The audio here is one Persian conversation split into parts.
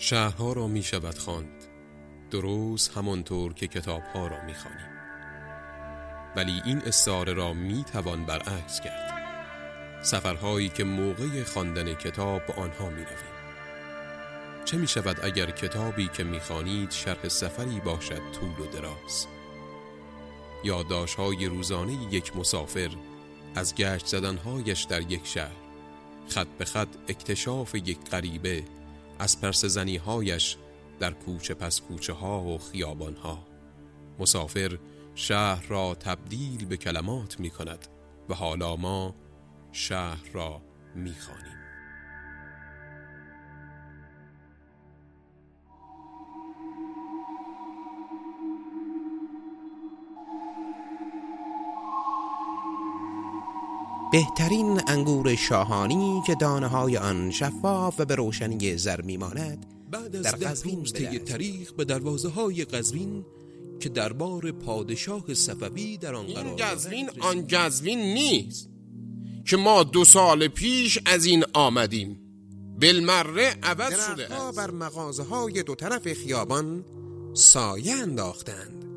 شهرها را می شود خواند درست همانطور که کتابها را می خانیم. ولی این استعاره را می توان برعکس کرد سفرهایی که موقع خواندن کتاب به آنها می رویم. چه می شود اگر کتابی که می خانید شرح سفری باشد طول و دراز های روزانه یک مسافر از گشت زدنهایش در یک شهر خط به خط اکتشاف یک غریبه از پرس هایش در کوچه پس کوچه ها و خیابان ها مسافر شهر را تبدیل به کلمات می کند و حالا ما شهر را می خانیم. بهترین انگور شاهانی که دانه های آن شفاف و به روشنی زر میماند بعد از در قزوین طی تاریخ به دروازه های قزوین که دربار پادشاه صفوی در آن قرار قزوین آن قزوین نیست که ما دو سال پیش از این آمدیم. بلمره عوض شده است. بر مغازه های دو طرف خیابان سایه انداختند.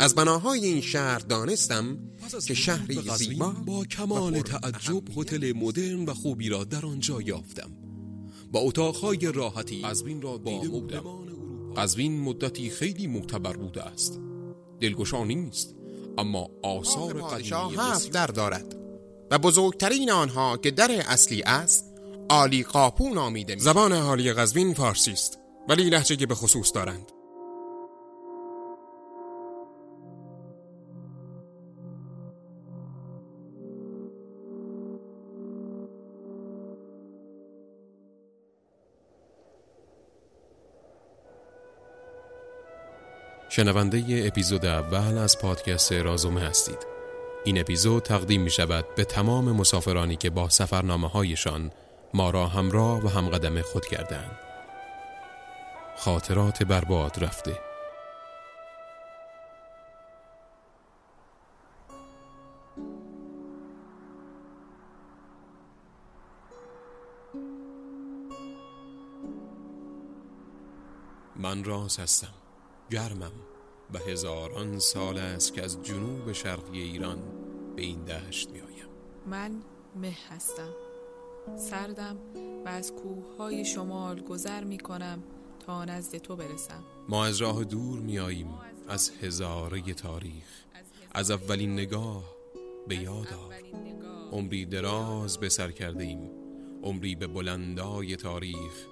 از بناهای این شهر دانستم که شهری زیبا با کمال تعجب هتل مدرن و خوبی را در آنجا یافتم. با اتاقهای راحتی قزوین را با بودم. قزوین مدتی خیلی معتبر بوده است. دلگشا نیست اما آثار قدیمی هفت در دارد و بزرگترین آنها که در اصلی است عالی قاپو نامیده می زبان حالی قزوین فارسی است ولی لحجه به خصوص دارند. شنونده اپیزود اول از پادکست رازومه هستید. این اپیزود تقدیم می شود به تمام مسافرانی که با سفرنامه هایشان ما را همراه و همقدم خود کردند. خاطرات برباد رفته من راز هستم گرمم و هزاران سال است که از جنوب شرقی ایران به این دشت می آیم. من مه هستم. سردم و از کوه شمال گذر می کنم تا نزد تو برسم. ما از راه دور می آییم از هزاره تاریخ. از اولین نگاه به یاد عمری دراز به سر کرده ایم. عمری به بلندای تاریخ.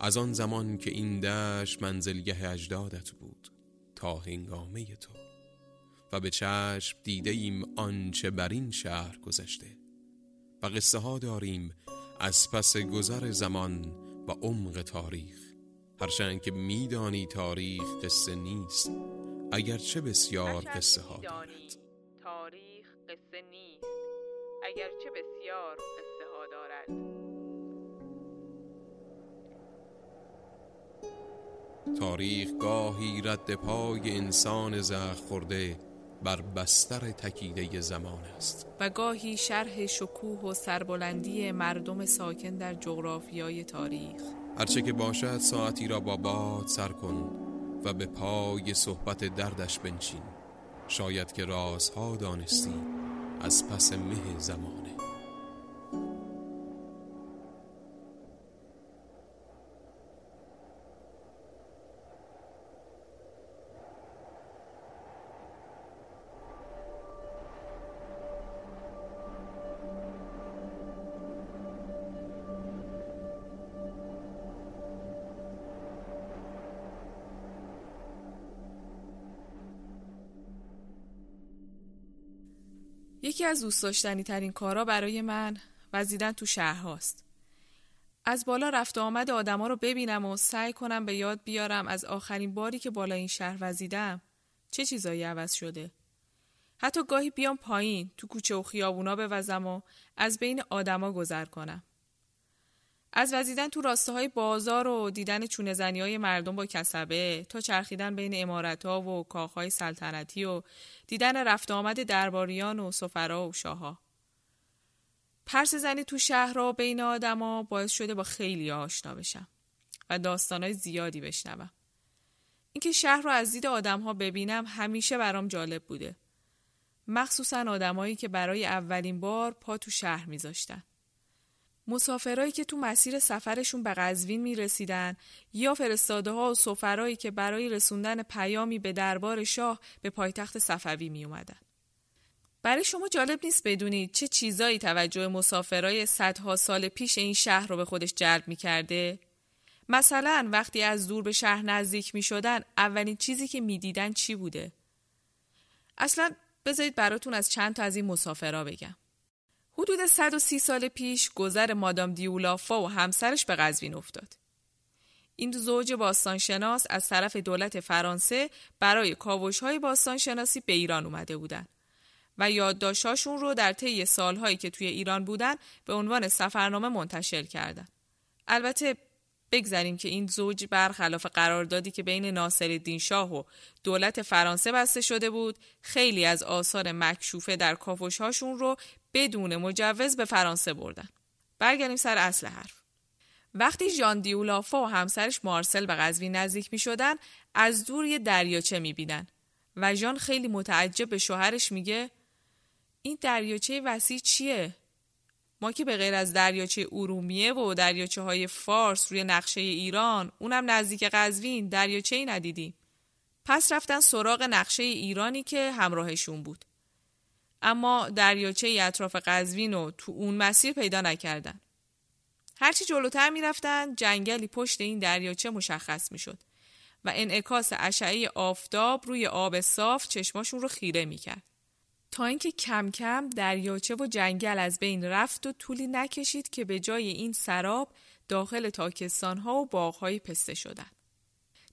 از آن زمان که این دشت منزلگه اجدادت بود. تا هنگامه تو. و به چشم دیده ایم آنچه بر این شهر گذشته. و قصه ها داریم از پس گذر زمان و عمق تاریخ. هرچند که میدانی تاریخ قصه نیست اگرچه بسیار قصه ها دارد. تاریخ قصه نیست اگرچه بسیار قصه ها دارد. تاریخ گاهی رد پای انسان زخ خورده بر بستر تکیده زمان است. و گاهی شرح شکوه و سربلندی مردم ساکن در جغرافیای تاریخ. هرچه که باشد ساعتی را با باد سر کن و به پای صحبت دردش بنشین. شاید که رازها دانستی از پس مه زمانه از دوست داشتنی ترین کارا برای من وزیدن تو شهر هاست. از بالا رفت آمد آدما رو ببینم و سعی کنم به یاد بیارم از آخرین باری که بالا این شهر وزیدم چه چیزایی عوض شده. حتی گاهی بیام پایین تو کوچه و خیابونا بوزم و از بین آدما گذر کنم. از وزیدن تو راسته های بازار و دیدن چونه زنی های مردم با کسبه تا چرخیدن بین امارت ها و کاخهای سلطنتی و دیدن رفت آمد درباریان و سفرا و شاها. پرس زنی تو شهر و بین آدما باعث شده با خیلی آشنا بشم. و داستانهای زیادی بشنوم. اینکه شهر رو از دید آدم ها ببینم همیشه برام جالب بوده. مخصوصا آدمایی که برای اولین بار پا تو شهر میذاشتن. مسافرایی که تو مسیر سفرشون به قزوین می رسیدن یا فرستاده ها و سفرایی که برای رسوندن پیامی به دربار شاه به پایتخت صفوی می اومدن. برای شما جالب نیست بدونید چه چیزایی توجه مسافرای صدها سال پیش این شهر رو به خودش جلب می کرده؟ مثلا وقتی از دور به شهر نزدیک می شدن اولین چیزی که می دیدن چی بوده؟ اصلا بذارید براتون از چند تا از این مسافرها بگم. حدود 130 سال پیش گذر مادام دیولافا و همسرش به قزوین افتاد. این دو زوج باستانشناس از طرف دولت فرانسه برای کاوش های باستانشناسی به ایران اومده بودند و یادداشتاشون رو در طی سالهایی که توی ایران بودن به عنوان سفرنامه منتشر کردند. البته بگذاریم که این زوج برخلاف قراردادی که بین ناصرالدین شاه و دولت فرانسه بسته شده بود خیلی از آثار مکشوفه در کافوشهاشون رو بدون مجوز به فرانسه بردن. برگردیم سر اصل حرف. وقتی ژان دیولافا و همسرش مارسل به قزوین نزدیک می شدن از دور یه دریاچه می بینن و ژان خیلی متعجب به شوهرش میگه این دریاچه وسیع چیه؟ ما که به غیر از دریاچه ارومیه و دریاچه های فارس روی نقشه ایران اونم نزدیک قزوین دریاچه ای ندیدیم. پس رفتن سراغ نقشه ایرانی که همراهشون بود. اما دریاچه اطراف قزوین رو تو اون مسیر پیدا نکردن. هرچی جلوتر می‌رفتن جنگلی پشت این دریاچه مشخص می‌شد و انعکاس اشعه آفتاب روی آب صاف چشماشون رو خیره می‌کرد. تا اینکه کم کم دریاچه و جنگل از بین رفت و طولی نکشید که به جای این سراب داخل تاکستان ها و باغ های پسته شدند.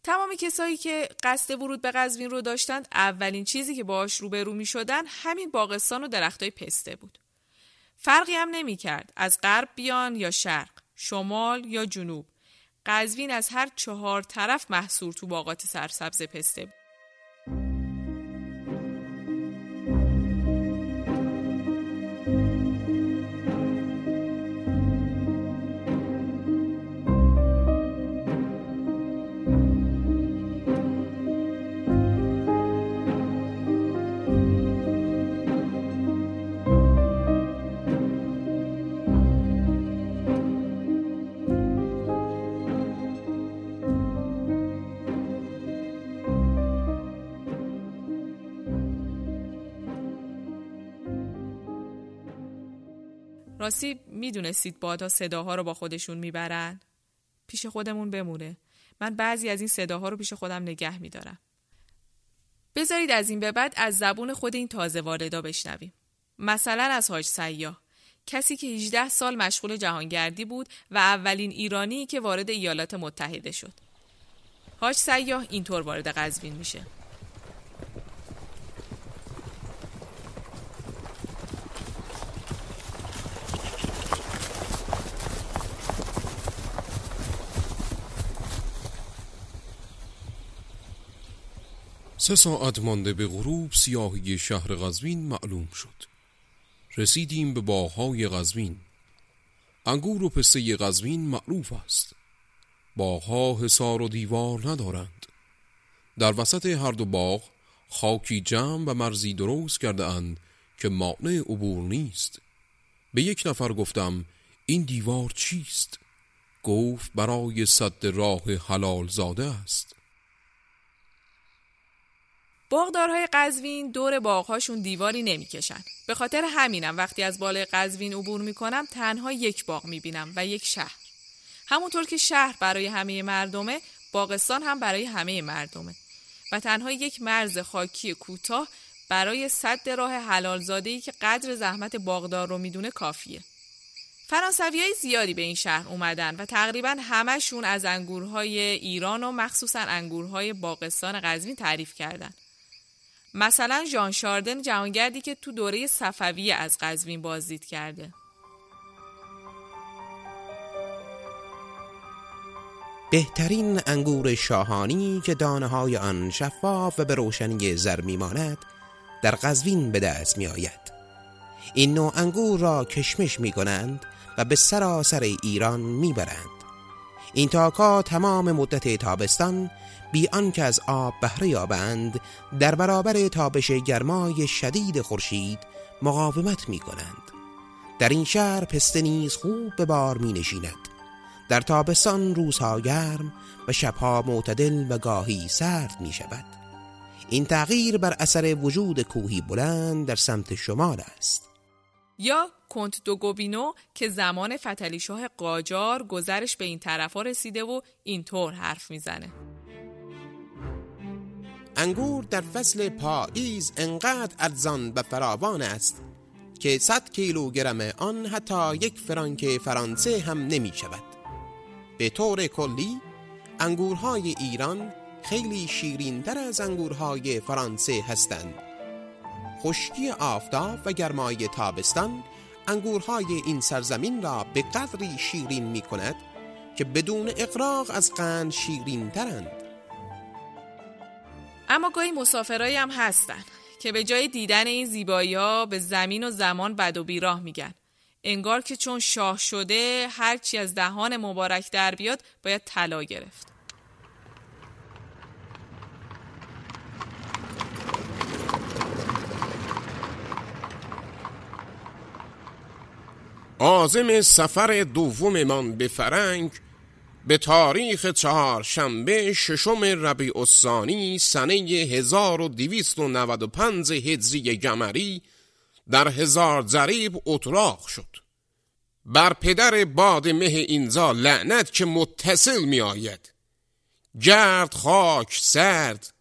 تمام کسایی که قصد ورود به قزوین رو داشتند اولین چیزی که باهاش روبرو می شدن همین باغستان و درختای پسته بود. فرقی هم نمی کرد از غرب بیان یا شرق، شمال یا جنوب. قزوین از هر چهار طرف محصور تو باغات سرسبز پسته بود. راستی می‌دونستید بادها صداها رو با خودشون می‌برن؟ پیش خودمون بمونه. من بعضی از این صداها رو پیش خودم نگه میدارم. بذارید از این به بعد از زبون خود این تازه واردا بشنویم. مثلا از حاج سیاه کسی که 18 سال مشغول جهانگردی بود و اولین ایرانی که وارد ایالات متحده شد. حاج سیاه اینطور وارد قزوین میشه. سه ساعت مانده به غروب سیاهی شهر قزوین معلوم شد. رسیدیم به باغهای قزوین انگور و پسته قزوین معروف است. باغها حصار و دیوار ندارند. در وسط هر دو باغ خاکی جمع و مرزی درست کرده اند که مانع عبور نیست. به یک نفر گفتم این دیوار چیست؟ گفت برای صد راه حلال زاده است. باغدارهای قزوین دور باغهاشون دیواری نمی‌کشن. به خاطر همینم وقتی از بالای قزوین عبور می‌کنم تنها یک باغ می‌بینم و یک شهر. همونطور که شهر برای همه مردمه باغستان هم برای همه مردمه و تنها یک مرز خاکی کوتاه برای صد راه حلال ای که قدر زحمت باغدار رو می‌دونه کافیه. فرانسوی های زیادی به این شهر اومدن و تقریبا همهشون از انگورهای ایران و مخصوصا انگورهای باغستان قزوین تعریف کردند. مثلا ژان شاردن جهانگردی که تو دوره صفویه از قزوین بازدید کرده بهترین انگور شاهانی که دانه های آن شفاف و به روشنی زر میماند در قزوین به دست می آید. این نوع انگور را کشمش می کنند و به سراسر ایران می برند. این تاکا تمام مدت تابستان بی آنکه از آب بهره یابند در برابر تابش گرمای شدید خورشید مقاومت می کنند در این شهر پسته نیز خوب به بار می نشیند در تابستان روزها گرم و شبها معتدل و گاهی سرد می شود این تغییر بر اثر وجود کوهی بلند در سمت شمال است. یا کنت دو گوبینو که زمان فتلی شاه قاجار گذرش به این طرفا رسیده و اینطور حرف می‌زنه. انگور در فصل پاییز انقدر ارزان و فراوان است که 100 کیلوگرم آن حتی یک فرانک فرانسه هم نمی شود. به طور کلی انگورهای ایران خیلی شیرین تر از انگورهای فرانسه هستند. خشکی آفتاب و گرمای تابستان انگورهای این سرزمین را به قدری شیرین می کند که بدون اقراق از قند شیرین ترند اما گاهی مسافرایی هم هستن که به جای دیدن این زیبایی ها به زمین و زمان بد و بیراه میگن. انگار که چون شاه شده هرچی از دهان مبارک در بیاد باید طلا گرفت. آزم سفر دوممان به فرنگ به تاریخ چهار شنبه ششم ربیع الثانی سنه 1295 هجری قمری در هزار ضریب اطراق شد. بر پدر باد مه اینزا لعنت که متصل می آید گرد خاک سرد.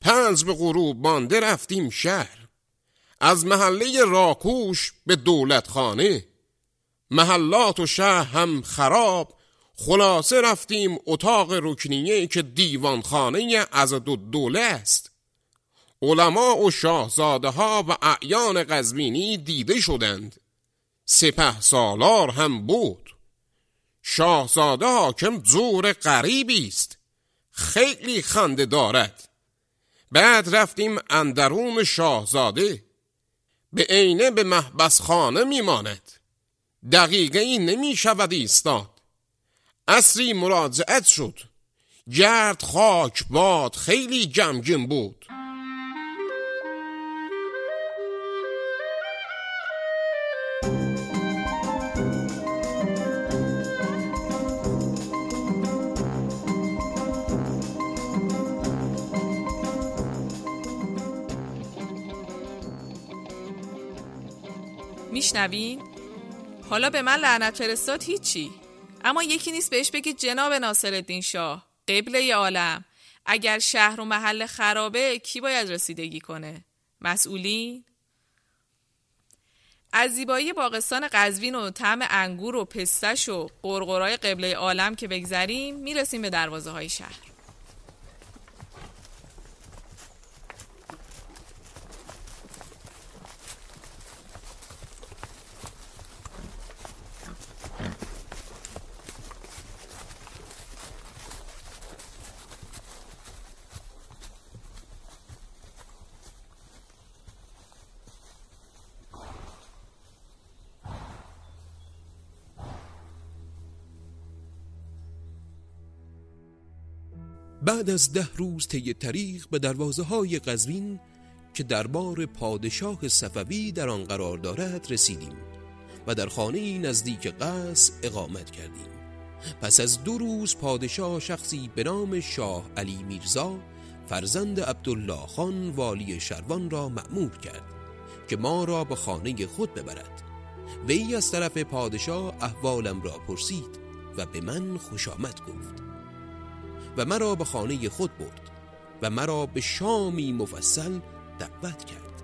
پنج به غروب بانده رفتیم شهر. از محله راکوش به دولت خانه محلات و شهر هم خراب. خلاصه رفتیم اتاق رکنیه که دیوانخانه از دو دوله است. علما و شاهزاده ها و اعیان قزوینی دیده شدند. سپه سالار هم بود. شاهزاده حاکم زور غریبی است. خیلی خنده دارد. بعد رفتیم اندرون شاهزاده. به عینه به محبس خانه میماند. دقیقه ای نمی شود ایستاد. اصری مراجعت شد. گرد خاک باد خیلی گمگین بود. میشنوین؟ حالا به من لعنت فرستاد هیچی. اما یکی نیست بهش بگید جناب ناصرالدین شاه قبله عالم. اگر شهر و محل خرابه کی باید رسیدگی کنه؟ مسئولین؟ از زیبایی باغستان قزوین و طعم انگور و پستش و قرقرای قبله عالم که بگذریم می‌رسیم به دروازه های شهر. بعد از ده روز طی طریق به دروازه های قزوین که دربار پادشاه صفوی در آن قرار دارد رسیدیم و در خانه نزدیک قصر اقامت کردیم. پس از دو روز پادشاه شخصی به نام شاه علی میرزا فرزند عبدالله خان والی شروان را مأمور کرد که ما را به خانه خود ببرد. وی از طرف پادشاه احوالم را پرسید و به من خوش آمد گفت. و مرا به خانه خود برد و مرا به شامی مفصل دعوت کرد.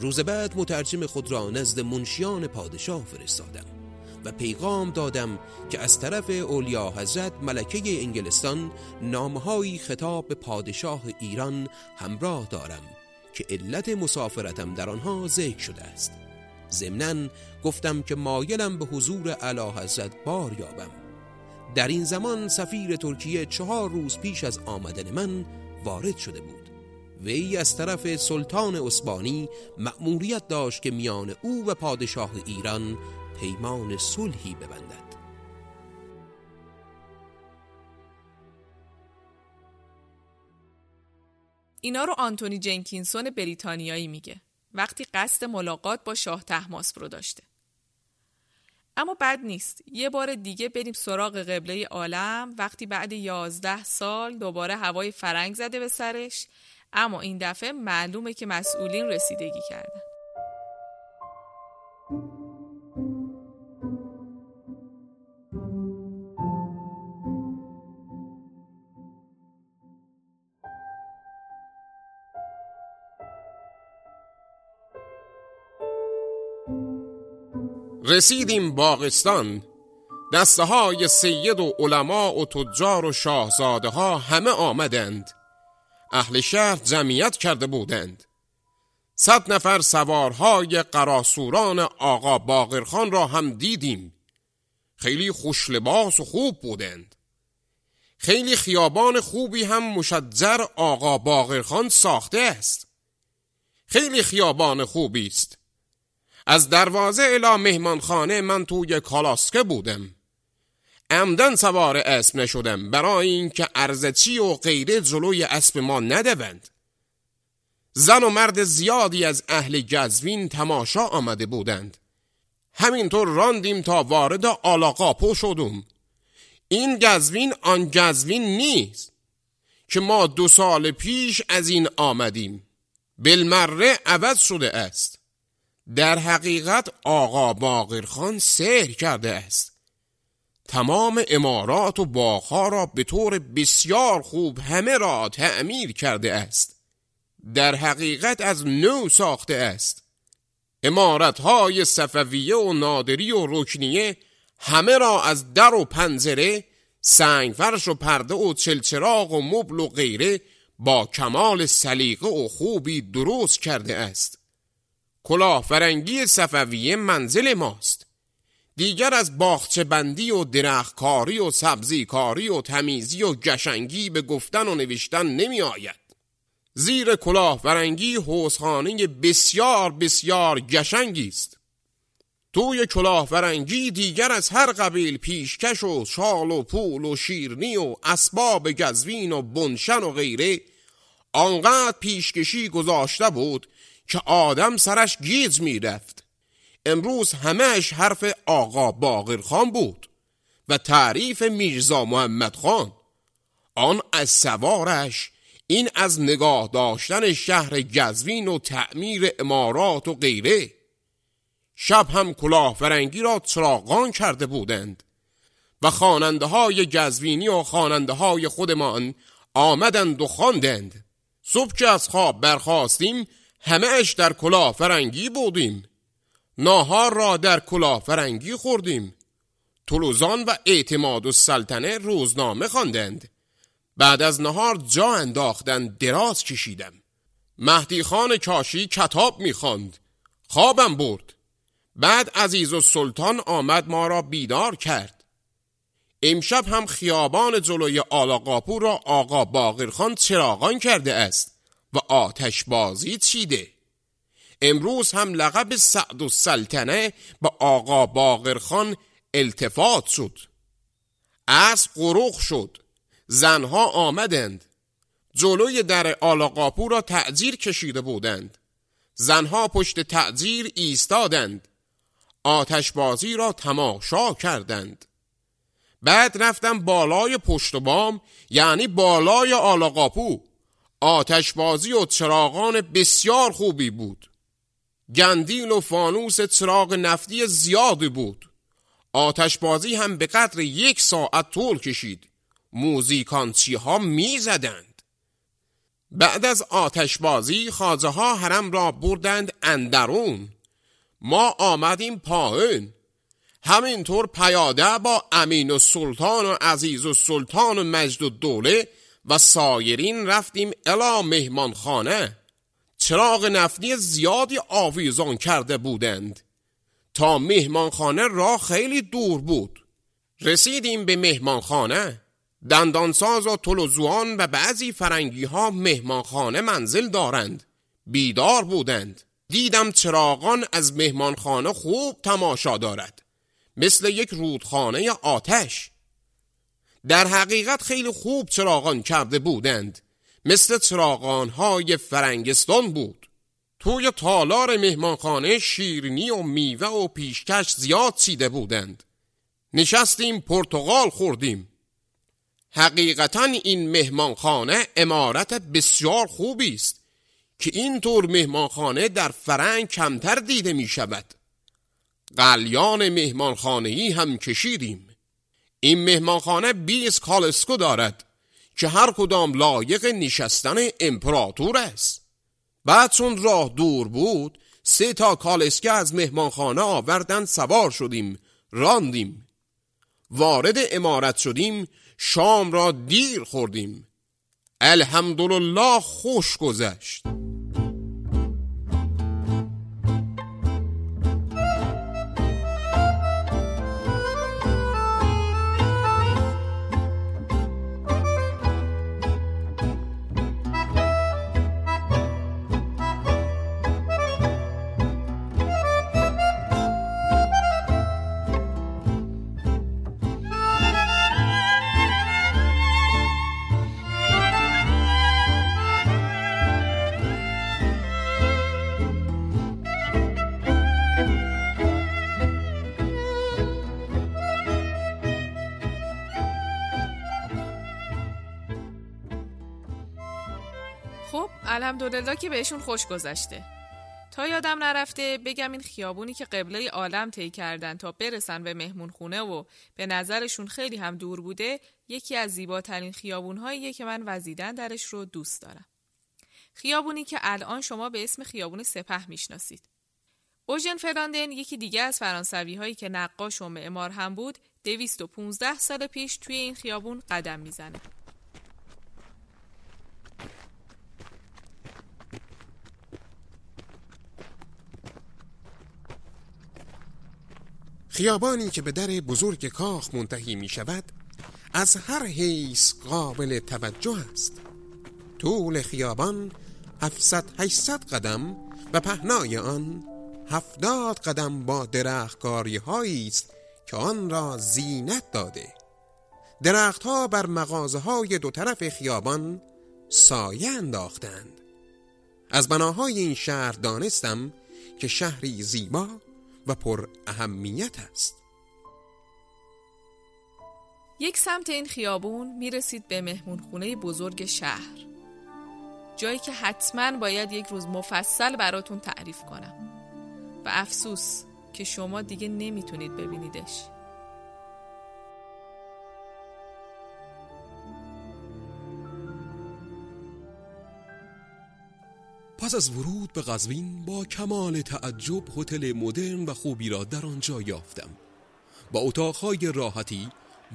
روز بعد مترجم خود را نزد منشیان پادشاه فرستادم و پیغام دادم که از طرف اولیا حضرت ملکه انگلستان نامهایی خطاب به پادشاه ایران همراه دارم که علت مسافرتم در آنها ذکر شده است. ضمنا گفتم که مایلم به حضور اعلی حضرت بار یابم. در این زمان سفیر ترکیه چهار روز پیش از آمدن من وارد شده بود. وی از طرف سلطان عثمانی مأموریت داشت که میان او و پادشاه ایران پیمان صلحی ببندد. اینا رو آنتونی جنکینسون بریتانیایی میگه. وقتی قصد ملاقات با شاه تحماس رو داشته. اما بد نیست. یه بار دیگه بریم سراغ قبله عالم. وقتی بعد یازده سال دوباره هوای فرنگ زده به سرش. اما این دفعه معلومه که مسئولین رسیدگی کردن. رسیدیم باغستان. دسته های سید و علما و تجار و شاهزاده ها همه آمدند. اهل شهر جمعیت کرده بودند. صد نفر سوارهای قراسوران آقا باقرخان را هم دیدیم. خیلی خوش لباس و خوب بودند. خیلی خیابان خوبی هم مشجر آقا باقرخان ساخته است. خیلی خیابان خوبی است. از دروازه الا مهمانخانه من توی کالاسکه بودم. عمدن سوار اسب نشدم برای اینکه ارزچی و غیره جلوی اسب ما ندوند. زن و مرد زیادی از اهل گزوین تماشا آمده بودند. همینطور راندیم تا وارد آلاقاپو شدم. این گزوین آن گزوین نیست که ما دو سال پیش از این آمدیم. بلمره عوض شده است. در حقیقت آقا باقرخان سهر کرده است. تمام امارات و باغها را به طور بسیار خوب همه را تعمیر کرده است. در حقیقت از نو ساخته است. امارت های صفویه و نادری و رکنیه همه را از در و پنجره سنگفرش و پرده و چلچراغ و مبل و غیره با کمال سلیقه و خوبی درست کرده است. کلاه فرنگی صفویه منزل ماست. دیگر از باخچه بندی و درختکاری و سبزیکاری و تمیزی و گشنگی به گفتن و نوشتن نمی آید زیر کلاه فرنگی حوزخانه بسیار بسیار گشنگی است. توی کلاه فرنگی دیگر از هر قبیل پیشکش و شال و پول و شیرنی و اسباب گزوین و بنشن و غیره آنقدر پیشکشی گذاشته بود که آدم سرش گیز می‌رفت. امروز همهش حرف آقا باقر خان بود و تعریف میرزا محمد خان. آن از سوارش این از نگاه داشتن شهر گزوین و تعمیر امارات و غیره. شب هم کلاه فرنگی را چراغان کرده بودند و خواننده های گزوینی و خواننده های خودمان آمدند و خواندند. صبح که از خواب برخواستیم همه اش در کلاه فرنگی بودیم. ناهار را در کلاه فرنگی خوردیم. تلوزان و اعتماد و سلطنه روزنامه خواندند. بعد از نهار جا انداختن دراز کشیدم. مهدی خان کاشی کتاب می‌خواند. خوابم برد. بعد عزیز و سلطان آمد ما را بیدار کرد. امشب هم خیابان جلوی آلاقاپور را آقا باقرخان چراغان کرده است. و آتش بازی چیده. امروز هم لقب سعد و سلطنه با آقا باقرخان التفات شد. از قروخ شد. زنها آمدند. جلوی در آلاقاپو را تعجیر کشیده بودند. زنها پشت تعجیر ایستادند. آتشبازی را تماشا کردند. بعد رفتم بالای پشت بام یعنی بالای آلاقاپو. آتشبازی و چراغان بسیار خوبی بود. گندیل و فانوس چراغ نفتی زیادی بود. آتشبازی هم به قدر یک ساعت طول کشید. موزیکانچی ها می زدند. بعد از آتشبازی خازه ها حرم را بردند اندرون. ما آمدیم پایین. همینطور پیاده با امین و سلطان و عزیز و سلطان و مجد و دوله و سایرین رفتیم الا مهمانخانه. چراغ نفتی زیادی آویزان کرده بودند. تا مهمانخانه را خیلی دور بود. رسیدیم به مهمانخانه. دندانساز و تلوزوان و بعضی فرنگی ها مهمانخانه منزل دارند. بیدار بودند. دیدم چراغان از مهمانخانه خوب تماشا دارد. مثل یک رودخانه آتش. در حقیقت خیلی خوب چراغان کرده بودند. مثل چراغان های فرنگستان بود. توی تالار مهمانخانه شیرنی و میوه و پیشکش زیاد چیده بودند. نشستیم پرتغال خوردیم. حقیقتا این مهمانخانه امارت بسیار خوبی است که اینطور مهمانخانه در فرنگ کمتر دیده می شود قلیان مهمانخانه ای هم کشیدیم. این مهمانخانه 20 کالسکو دارد که هر کدام لایق نشستن امپراتور است. بعد چون راه دور بود سه تا کالسکه از مهمانخانه آوردن سوار شدیم راندیم. وارد امارت شدیم شام را دیر خوردیم. الحمدلله خوش گذشت. خب الحمدلله که بهشون خوش گذشته تا یادم نرفته بگم این خیابونی که قبله عالم طی کردن تا برسن به مهمون خونه و به نظرشون خیلی هم دور بوده یکی از زیباترین خیابونهاییه که من وزیدن درش رو دوست دارم. خیابونی که الان شما به اسم خیابون سپه می‌شناسید. اوژن فراندن یکی دیگه از فرانسوی هایی که نقاش و معمار هم بود 215 سال پیش توی این خیابون قدم می‌زنه. خیابانی که به در بزرگ کاخ منتهی می شود از هر حیث قابل توجه است. طول خیابان 700 800 قدم و پهنای آن هفتاد قدم با درختکاری هایی است که آن را زینت داده. درختها بر مغازه های دو طرف خیابان سایه انداختند. از بناهای این شهر دانستم که شهری زیبا و پر اهمیت است. یک سمت این خیابون می‌رسید به مهمون خونه بزرگ شهر جایی که حتما باید یک روز مفصل براتون تعریف کنم. و افسوس که شما دیگه نمی‌تونید ببینیدش. پس از ورود به قزوین با کمال تعجب هتل مدرن و خوبی را در آنجا یافتم. با اتاقهای راحتی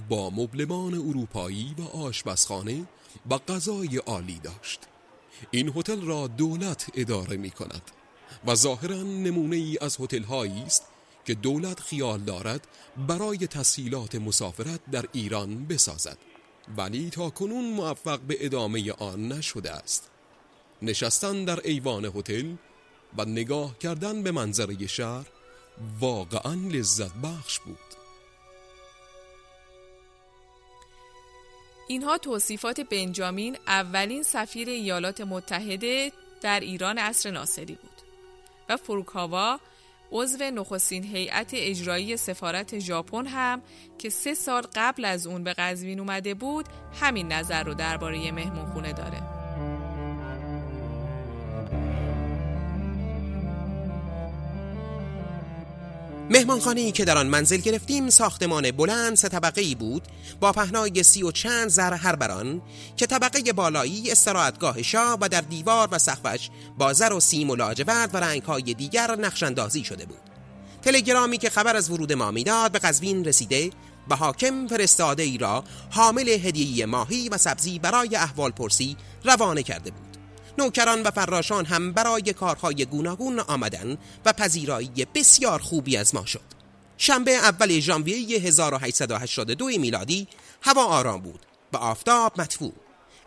با مبلمان اروپایی و آشپزخانه و غذای عالی داشت. این هتل را دولت اداره می کند و ظاهرا نمونه ای از هتل هایی است که دولت خیال دارد برای تسهیلات مسافرت در ایران بسازد. ولی تا کنون موفق به ادامه آن نشده است. نشستن در ایوان هتل و نگاه کردن به منظره شهر واقعا لذت بخش بود. اینها توصیفات بنجامین اولین سفیر ایالات متحده در ایران عصر ناصری بود و فروکاوا عضو نخستین هیئت اجرایی سفارت ژاپن هم که سه سال قبل از اون به قزوین اومده بود همین نظر رو درباره مهمون خونه داره. مهمانخانه ای که در آن منزل گرفتیم ساختمان بلند سه طبقه ای بود با پهنای سی و چند زر هر بران که طبقه بالایی استراحتگاه شاه و در دیوار و سقفش با زر و سیم و لاجورد و رنگهای دیگر نقشاندازی شده بود. تلگرامی که خبر از ورود ما می‌داد به قزوین رسیده و حاکم فرستاده ای را حامل هدیه ماهی و سبزی برای احوال پرسی روانه کرده بود. نوکران و فراشان هم برای کارهای گوناگون آمدن و پذیرایی بسیار خوبی از ما شد. شنبه اول ژانویه 1882 میلادی هوا آرام بود و آفتاب مطفوع.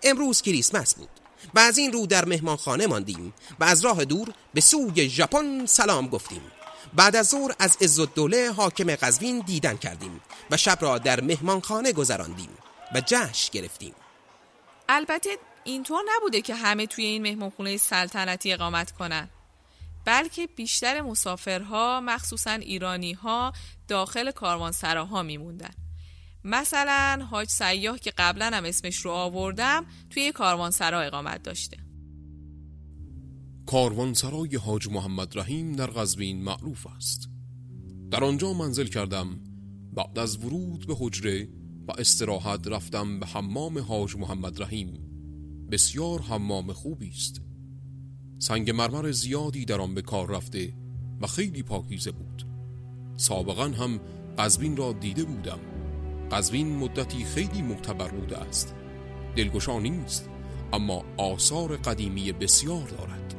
امروز کریسمس بود و از این رو در مهمانخانه ماندیم و از راه دور به سوی ژاپن سلام گفتیم. بعد از ظهر از عزالدوله حاکم قزوین دیدن کردیم و شب را در مهمانخانه گذراندیم و جشن گرفتیم. البته اینطور نبوده که همه توی این مهمانخونه سلطنتی اقامت کنن. بلکه بیشتر مسافرها مخصوصا ایرانی ها داخل کاروانسراها میموندن. مثلا حاج سیاه که قبلا هم اسمش رو آوردم توی کاروانسرا اقامت داشته. کاروانسرای حاج محمد رحیم در قزوین معروف است. در آنجا منزل کردم بعد از ورود به حجره و استراحت رفتم به حمام حاج محمد رحیم. بسیار حمام خوبی است. سنگ مرمر زیادی در آن به کار رفته و خیلی پاکیزه بود. سابقا هم قزوین را دیده بودم. قزوین مدتی خیلی معتبر بوده است. دلگشا نیست اما آثار قدیمی بسیار دارد.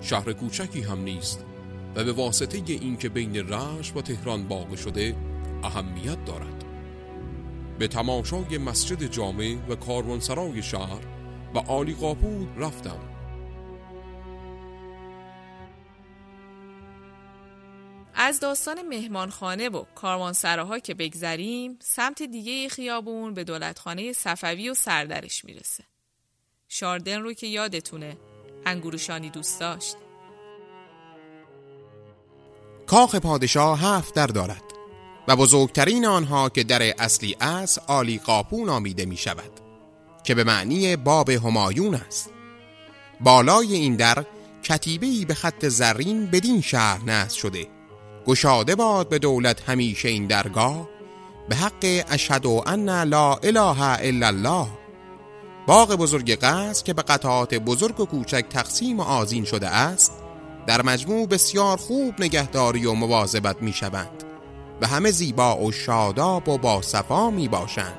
شهر کوچکی هم نیست و به واسطه اینکه بین رش و تهران باقی شده اهمیت دارد. به تماشای مسجد جامع و کاروانسرای شهر و آلی قاپود رفتم. از داستان مهمانخانه و کاروانسراها که بگذریم سمت دیگه خیابون به دولتخانه صفوی و سردرش می‌رسه. شاردن رو که یادتونه انگوروشانی دوست داشت. کاخ پادشاه هفت در دارد و بزرگترین آنها که در اصلی است آلی قاپو نامیده می شود که به معنی باب همایون است. بالای این در کتیبهی به خط زرین بدین شهر نصب شده. گشاده باد به دولت همیشه این درگاه. به حق اشهد ان لا اله الا الله. باغ بزرگ قصر که به قطعات بزرگ و کوچک تقسیم و آزین شده است در مجموع بسیار خوب نگهداری و مواظبت می شوند و همه زیبا و شاداب و با صفا می باشند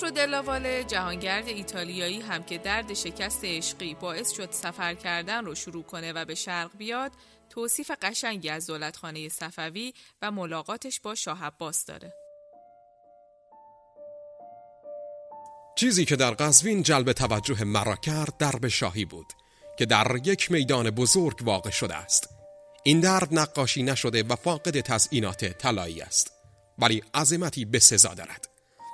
پیترو دلاواله جهانگرد ایتالیایی هم که درد شکست عشقی باعث شد سفر کردن رو شروع کنه و به شرق بیاد توصیف قشنگی از دولتخانه صفوی و ملاقاتش با شاه عباس داره. چیزی که در قزوین جلب توجه مرا کرد درب شاهی بود که در یک میدان بزرگ واقع شده است. این درب نقاشی نشده و فاقد تزئینات طلایی است ولی عظمتی به سزا دارد.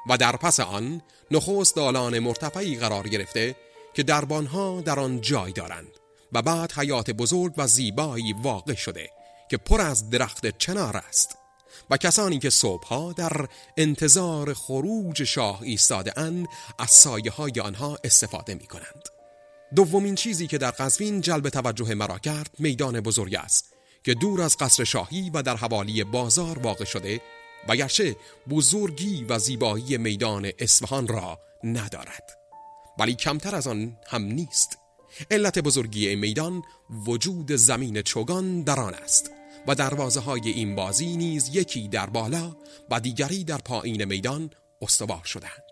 و در پس آن نخست دالان مرتفعی قرار گرفته که دربانها در آن جای دارند و بعد حیات بزرگ و زیبایی واقع شده که پر از درخت چنار است و کسانی که صبحها در انتظار خروج شاه ایستاده اند از سایه های آنها استفاده می کنند. دومین چیزی که در قزوین جلب توجه مرا کرد میدان بزرگ است که دور از قصر شاهی و در حوالی بازار واقع شده و گرچه بزرگی و زیبایی میدان اصفهان را ندارد. ولی کمتر از آن هم نیست. علت بزرگی این میدان وجود زمین چوگان در آن است و دروازه های این بازی نیز یکی در بالا و دیگری در پایین میدان استوار شدند.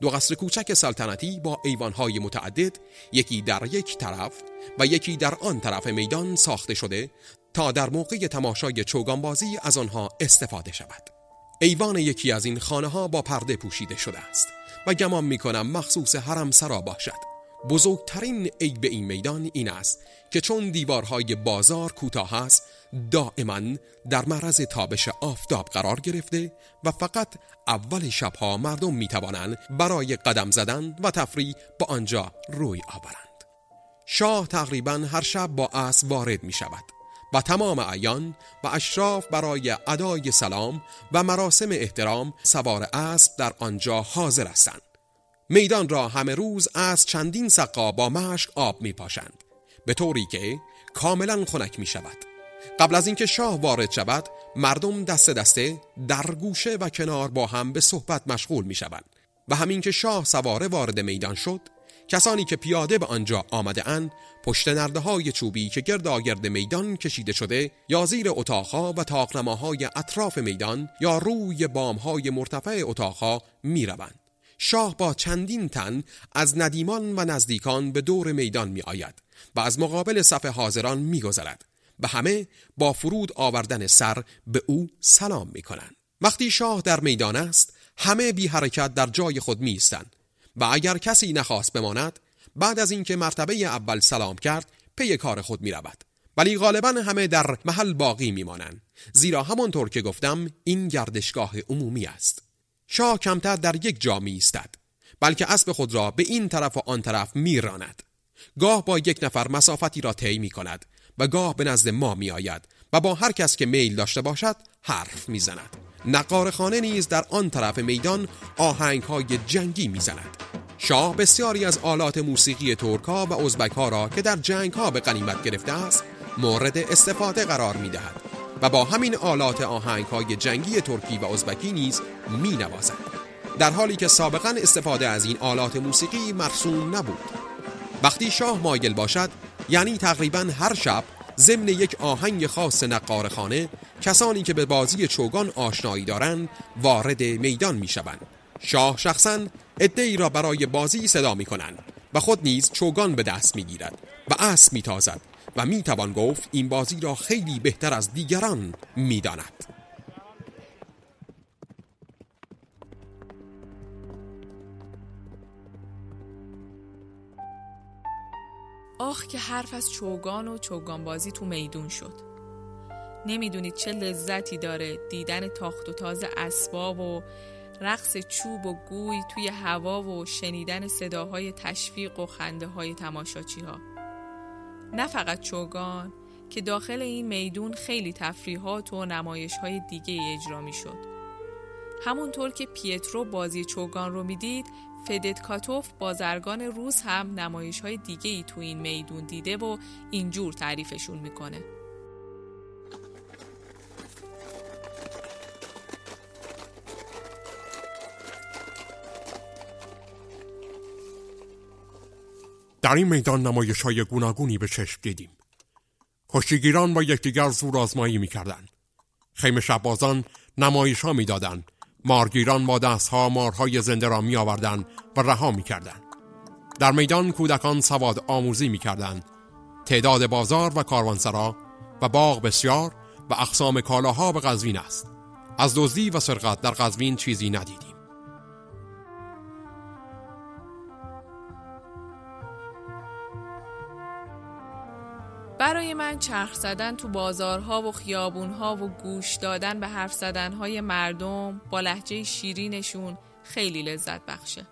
دو قصر کوچک سلطنتی با ایوانهای متعدد یکی در یک طرف و یکی در آن طرف میدان ساخته شده تا در موقع تماشای چوگانبازی از آنها استفاده شود. ایوان یکی از این خانه ها با پرده پوشیده شده است و گمان می کنم مخصوص حرم سرا باشد. بزرگترین عیب این میدان این است که چون دیوارهای بازار کوتاه است دائما در معرض تابش آفتاب قرار گرفته و فقط اول شبها مردم می توانند برای قدم زدن و تفریح با آنجا روی آورند. شاه تقریبا هر شب با اسب وارد می شود و تمام ایان و اشراف برای ادای سلام و مراسم احترام سوار اسب در آنجا حاضر هستند. میدان را همه روز از چندین سقا با مشک آب می پاشند به طوری که کاملا خنک می شود قبل از اینکه شاه وارد شود مردم دست دسته در گوشه و کنار با هم به صحبت مشغول می شود و همین که شاه سواره وارد میدان شد کسانی که پیاده به آنجا آمده اند پشت نرده های چوبی که گرد آگرد میدان کشیده شده یا زیر اتاقها و تاقنماهای اطراف میدان یا روی بامهای مرتفع اتاقها می روند. شاه با چندین تن از ندیمان و نزدیکان به دور میدان می آید و از مقابل صف حاضران می گذرد و همه با فرود آوردن سر به او سلام می کنند. وقتی شاه در میدان است همه بی حرکت در جای خود می و اگر کسی نخواست بماند بعد از اینکه مرتبه اول سلام کرد پی کار خود می رود. ولی غالبا همه در محل باقی میمانند. زیرا همانطور که گفتم این گردشگاه عمومی است. شاه کمتر در یک جا می ایستد بلکه اسب خود را به این طرف و آن طرف میراند. گاه با یک نفر مسافتی را طی می کند و گاه به نزد ما می آید و با هر کس که میل داشته باشد حرف می زند خانه نیز در آن طرف میدان آهنگ های جنگی می زند شاه بسیاری از آلات موسیقی ترکا و ازبک ها را که در جنگ ها به قنیمت گرفته است مورد استفاده قرار می دهد و با همین آلات آهنگ های جنگی ترکی و ازبکی نیز می نوازد در حالی که سابقا استفاده از این آلات موسیقی مرسوم نبود وقتی شاه مایل باشد یعنی تقریبا هر شب ضمن یک آهنگ خاص نقارخانه کسانی که به بازی چوگان آشنایی دارند وارد میدان می شوند. شاه شخصا ای را برای بازی صدا می کنند و خود نیز چوگان به دست می گیرد و اسب می تازد و می توان گفت این بازی را خیلی بهتر از دیگران می داند. آخ که حرف از چوگان و چوگان بازی تو میدون شد نمی‌دونید چه لذتی داره دیدن تاخت و تاز اسباب و رقص چوب و گوی توی هوا و شنیدن صداهای تشویق و خنده های تماشاچی ها نه فقط چوگان که داخل این میدون خیلی تفریحات و نمایش های دیگه اجرا می شد همونطور که پیترو بازی چوگان رو می‌دید فدت کاتوف بازرگان روز هم نمایش های دیگه ای تو این میدون دیده و اینجور تعریفشون می‌کنه. در این میدان نمایش های گوناگونی به چشم دیدیم کشتیگیران با یکدیگر زور آزمایی می‌کردند خیمه شبازان نمایش ها می‌دادند مارگیران با دستها مارهای زنده را می و رها می کردن. در میدان کودکان سواد آموزی می کردن. تعداد بازار و کاروانسرا و باغ بسیار و اقسام کالاها به قزوین است. از دزدی و سرقت در قزوین چیزی ندیدیم. برای من چرخ زدن تو بازارها و خیابونها و گوش دادن به حرف زدنهای مردم با لحجه شیرینشون خیلی لذت بخشه.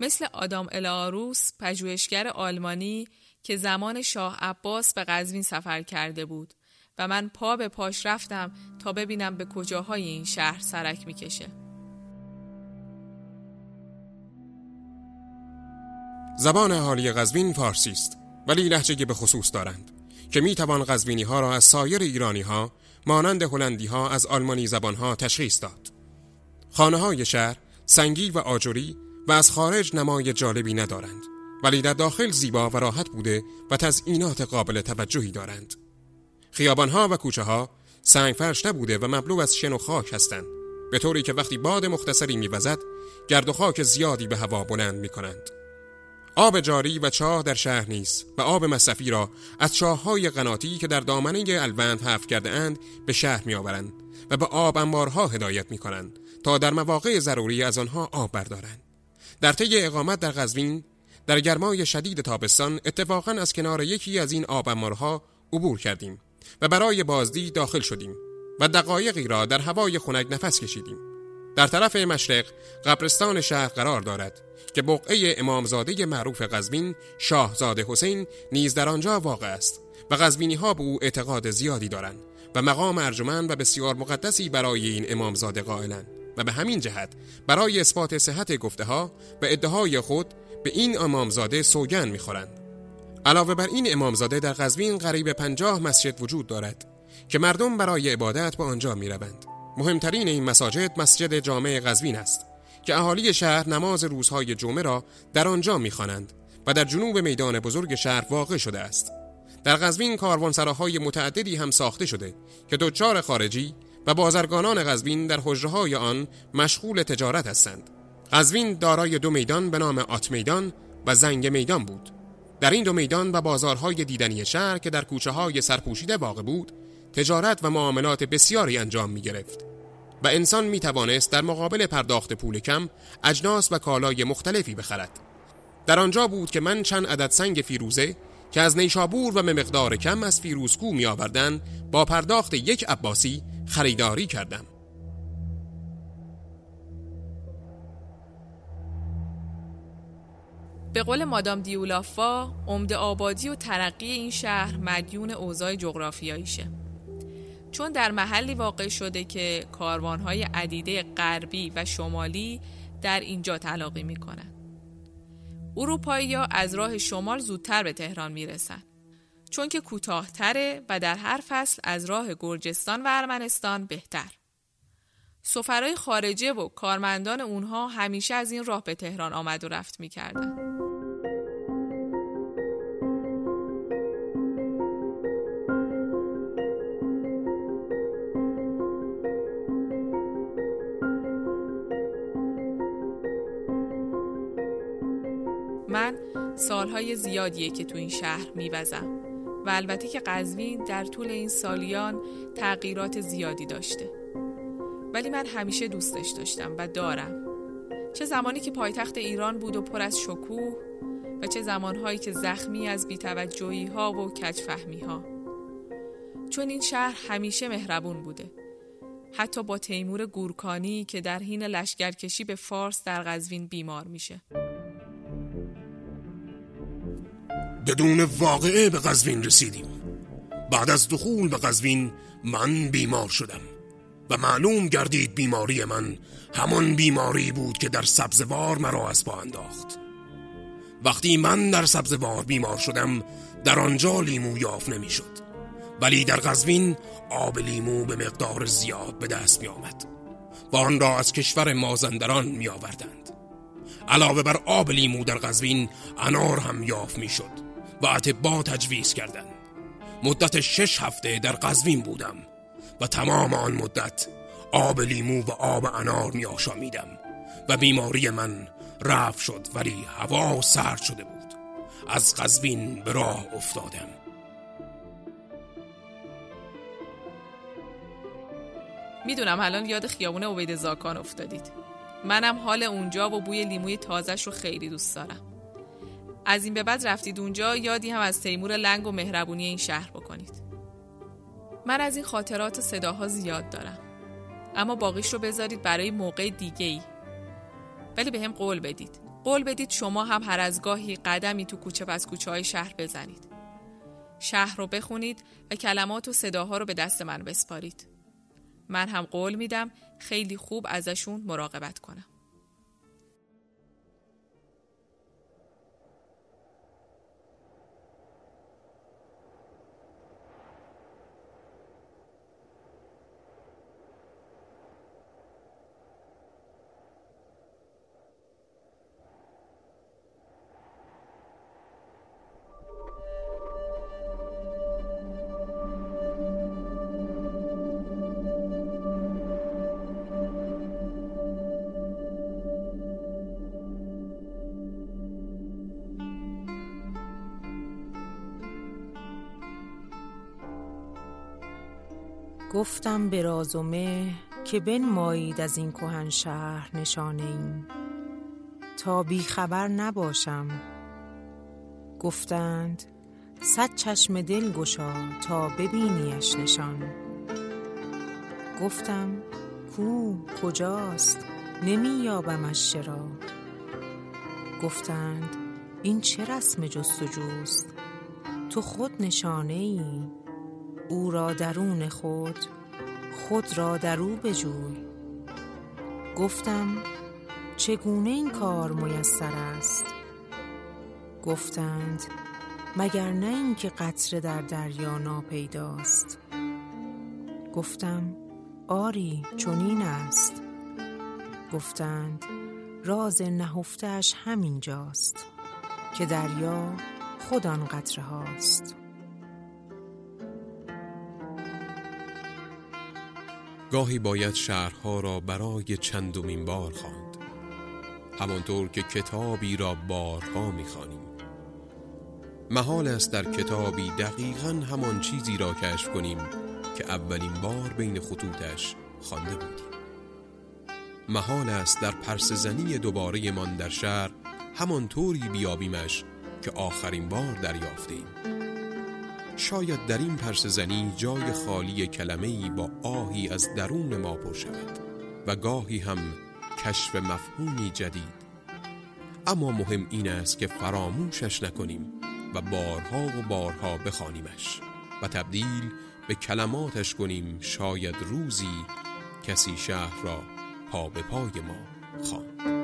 مثل آدام الاروس پژوهشگر آلمانی که زمان شاه عباس به قزوین سفر کرده بود و من پا به پاش رفتم تا ببینم به کجاهای این شهر سرک می‌کشه. زبان حالی قزوین فارسی است ولی لحجه به خصوص دارند که می توان غزوینی ها را از سایر ایرانی ها مانند هلندی ها از آلمانی زبان ها تشخیص داد. خانه های شهر سنگی و آجوری و از خارج نمای جالبی ندارند ولی در داخل زیبا و راحت بوده و تزئینات قابل توجهی دارند. خیابان ها و کوچه ها سنگ فرش نبوده و مبلو از شن و خاک هستند به طوری که وقتی باد مختصری میوزد گرد و خاک زیادی به هوا بلند می کنند. آب جاری و چاه در شهر نیست و آب مصرفی را از چاههای قناتی که در دامنه الوند حفر کرده اند به شهر می آورند و به آب انبارها هدایت می کنند تا در مواقع ضروری از آنها آب بردارند. در طی اقامت در غزوین در گرمای شدید تابستان اتفاقا از کنار یکی از این آب انبارها عبور کردیم و برای بازدید داخل شدیم و دقایقی را در هوای خنک نفس کشیدیم. در طرف مشرق قبرستان شهر قرار دارد که بقعه امامزاده معروف قزوین شاهزاده حسین نیز در آنجا واقع است و قزوینی ها به او اعتقاد زیادی دارند و مقام ارجمند و بسیار مقدسی برای این امامزاده قائلند و به همین جهت برای اثبات صحت گفته ها و ادعای خود به این امامزاده سوگن می‌خورند. علاوه بر این امامزاده در قزوین قریب پنجاه مسجد وجود دارد که مردم برای عبادت به آنجا می‌روند. مهمترین این مساجد مسجد جامع قزوین است که اهالی شهر نماز روزهای جمعه را در آنجا می‌خوانند و در جنوب میدان بزرگ شهر واقع شده است. در قزوین کاروانسراهای متعددی هم ساخته شده که دچار خارجی و بازرگانان قزوین در حجره آن مشغول تجارت هستند. قزوین دارای دو میدان به نام آت میدان و زنگ میدان بود. در این دو میدان و بازارهای دیدنی شهر که در کوچه های سرپوشیده واقع بود، تجارت و معاملات بسیاری انجام می گرفت. و انسان می توانست در مقابل پرداخت پول کم اجناس و کالای مختلفی بخرد. در آنجا بود که من چند عدد سنگ فیروزه که از نیشابور و به مقدار کم از فیروزکو می آوردن با پرداخت یک عباسی خریداری کردم به قول مادام دیولافا عمده آبادی و ترقی این شهر مدیون اوضاع جغرافیاییشه چون در محلی واقع شده که کاروانهای عدیده غربی و شمالی در اینجا تلاقی می‌کنند. اروپایی ها از راه شمال زودتر به تهران می‌رسن چون که کوتاهتره و در هر فصل از راه گرجستان و ارمنستان بهتر. سفرهای خارجه و کارمندان اونها همیشه از این راه به تهران آمد و رفت می‌کردن. من سالهای زیادیه که تو این شهر میوزم و البته که قزوین در طول این سالیان تغییرات زیادی داشته. ولی من همیشه دوستش داشتم و دارم. چه زمانی که پایتخت ایران بود و پر از شکوه و چه زمانهایی که زخمی از بیتوجهی ها و کجفهمی ها چون این شهر همیشه مهربون بوده. حتی با تیمور گورکانی که در حین لشگرکشی به فارس در قزوین بیمار میشه. بدون واقعه به قزوین رسیدیم. بعد از دخول به قزوین من بیمار شدم و معلوم گردید بیماری من همان بیماری بود که در سبزوار مرا از پا انداخت. وقتی من در سبزوار بیمار شدم در آنجا لیمو یافت نمی‌شد. ولی در قزوین آب لیمو به مقدار زیاد به دست می آمد و آن را از کشور مازندران می آوردند علاوه بر آب لیمو در قزوین انار هم یافت می شد و اتبا تجویز کردند مدت شش هفته در قزوین بودم و تمام آن مدت آب لیمو و آب انار می آشامیدم و بیماری من رفت شد ولی هوا سرد شده بود. از قزوین به راه افتادم. می‌دونم الان یاد خیابون عبید زاکان افتادید. منم حال اونجا و بوی لیموی تازش رو خیلی دوست دارم. از این به بعد رفتید اونجا یادی هم از تیمور لنگ و مهربونی این شهر بکنید. من از این خاطرات و صداها زیاد دارم. اما باقیش رو بذارید برای موقع دیگه ای ولی به هم قول بدید. قول بدید شما هم هر از گاهی قدمی تو کوچه پس کوچه های شهر بزنید. شهر رو بخونید و کلمات و صداها رو به دست من بسپارید. من هم قول میدم خیلی خوب ازشون مراقبت کنم. گفتم به راز و مه که بنمایید از این کهن شهر نشانه این تا بی خبر نباشم. گفتند صد چشم دل گشا تا ببینیش نشان. گفتم کو کجاست؟ نمی یابمش چرا. گفتند این چه رسم جستجوست؟ تو خود نشانه ای. او را درون خود خود را در او بجوی. گفتم چگونه این کار میسر است؟ گفتند مگر نه اینکه قطره در دریا ناپیداست. گفتم آری چنین است. گفتند راز نهفتش همینجاست که دریا خود آن قطره هاست. گاهی باید شهرها را برای چندمین بار خواند. همانطور که کتابی را بارها می‌خوانیم. محال است در کتابی دقیقا همان چیزی را کشف کنیم که اولین بار بین خطوطش خوانده بودیم. محال است در پرس زنی دوباره من در شهر همانطوری بیابیمش که آخرین بار دریافتیم شاید در این پرس زنی جای خالی کلمه‌ای با آهی از درون ما پر شود و گاهی هم کشف مفهومی جدید. اما مهم این است که فراموشش نکنیم و بارها و بارها بخوانیمش و تبدیل به کلماتش کنیم شاید روزی کسی شهر را پا به پای ما خواند.